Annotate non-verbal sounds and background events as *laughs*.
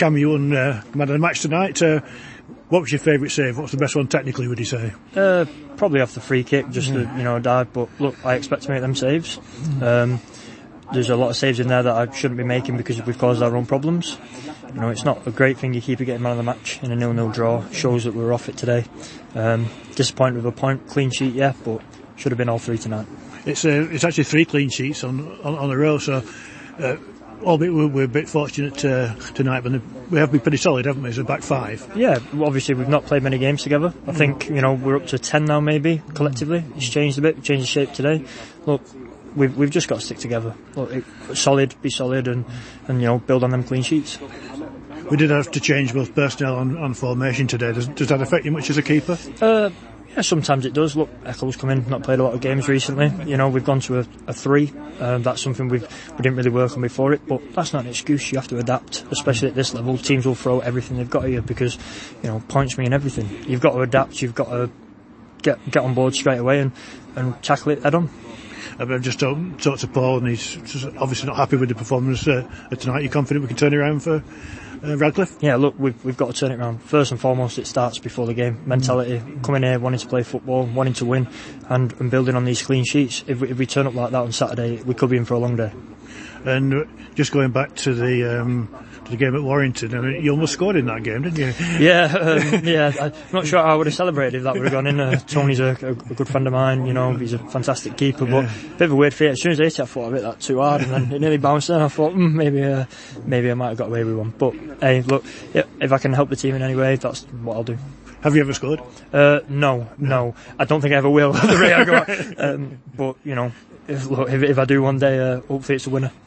Cam, you won uh, man of the match tonight. Uh, what was your favourite save? What's the best one technically? Would you say? Uh, probably off the free kick, just mm. you know a dive. But look, I expect to make them saves. Um, there's a lot of saves in there that I shouldn't be making because we've caused our own problems. You know, it's not a great thing you keep getting man of the match in a nil-nil draw. Shows that we're off it today. Um, disappointed with a point, clean sheet, yeah, but should have been all three tonight. It's uh, it's actually three clean sheets on on, on a row, so. Uh, albeit we're, we're, a bit fortunate uh, tonight, but we have been pretty solid, haven't we, as a back five? Yeah, obviously we've not played many games together. I think, you know, we're up to 10 now maybe, collectively. It's changed a bit, changed the shape today. Look, we've, we've just got to stick together. Look, it, solid, be solid, and, and you know build on them clean sheets. We did have to change both personnel and, and formation today. Does, does, that affect you much as a keeper? Uh, yeah, sometimes it does. Look, Eccles come in, not played a lot of games recently. You know, we've gone to a, a three. Um, that's something we've, we didn't really work on before it, but that's not an excuse. You have to adapt, especially at this level. Teams will throw everything they've got at you because, you know, points mean everything. You've got to adapt. You've got to get get on board straight away and, and tackle it head on. I've just talked, talked to Paul, and he's obviously not happy with the performance uh, tonight. Are you confident we can turn it around for uh, Radcliffe? Yeah, look, we've, we've got to turn it around. First and foremost, it starts before the game. Mentality, coming here, wanting to play football, wanting to win, and, and building on these clean sheets. If we, if we turn up like that on Saturday, we could be in for a long day. And uh, just going back to the um, the game at Warrington. Mean, you almost scored in that game, didn't you? *laughs* Yeah, um, yeah. I'm not sure how I would have celebrated if that would have gone in. Uh, Tony's a, a, good friend of mine. You know, he's a fantastic keeper, but a bit of a weird fit. As soon as I hit it, I thought I hit that too hard, and then it nearly bounced. And I thought mm, maybe, uh, maybe I might have got away with one. But hey, look, yeah, if I can help the team in any way, that's what I'll do. Have you ever scored? Uh, no, no. I don't think I ever will. *laughs* the rate I go. *laughs* Um, but you know, if, look, if, if I do one day, uh, hopefully it's a winner.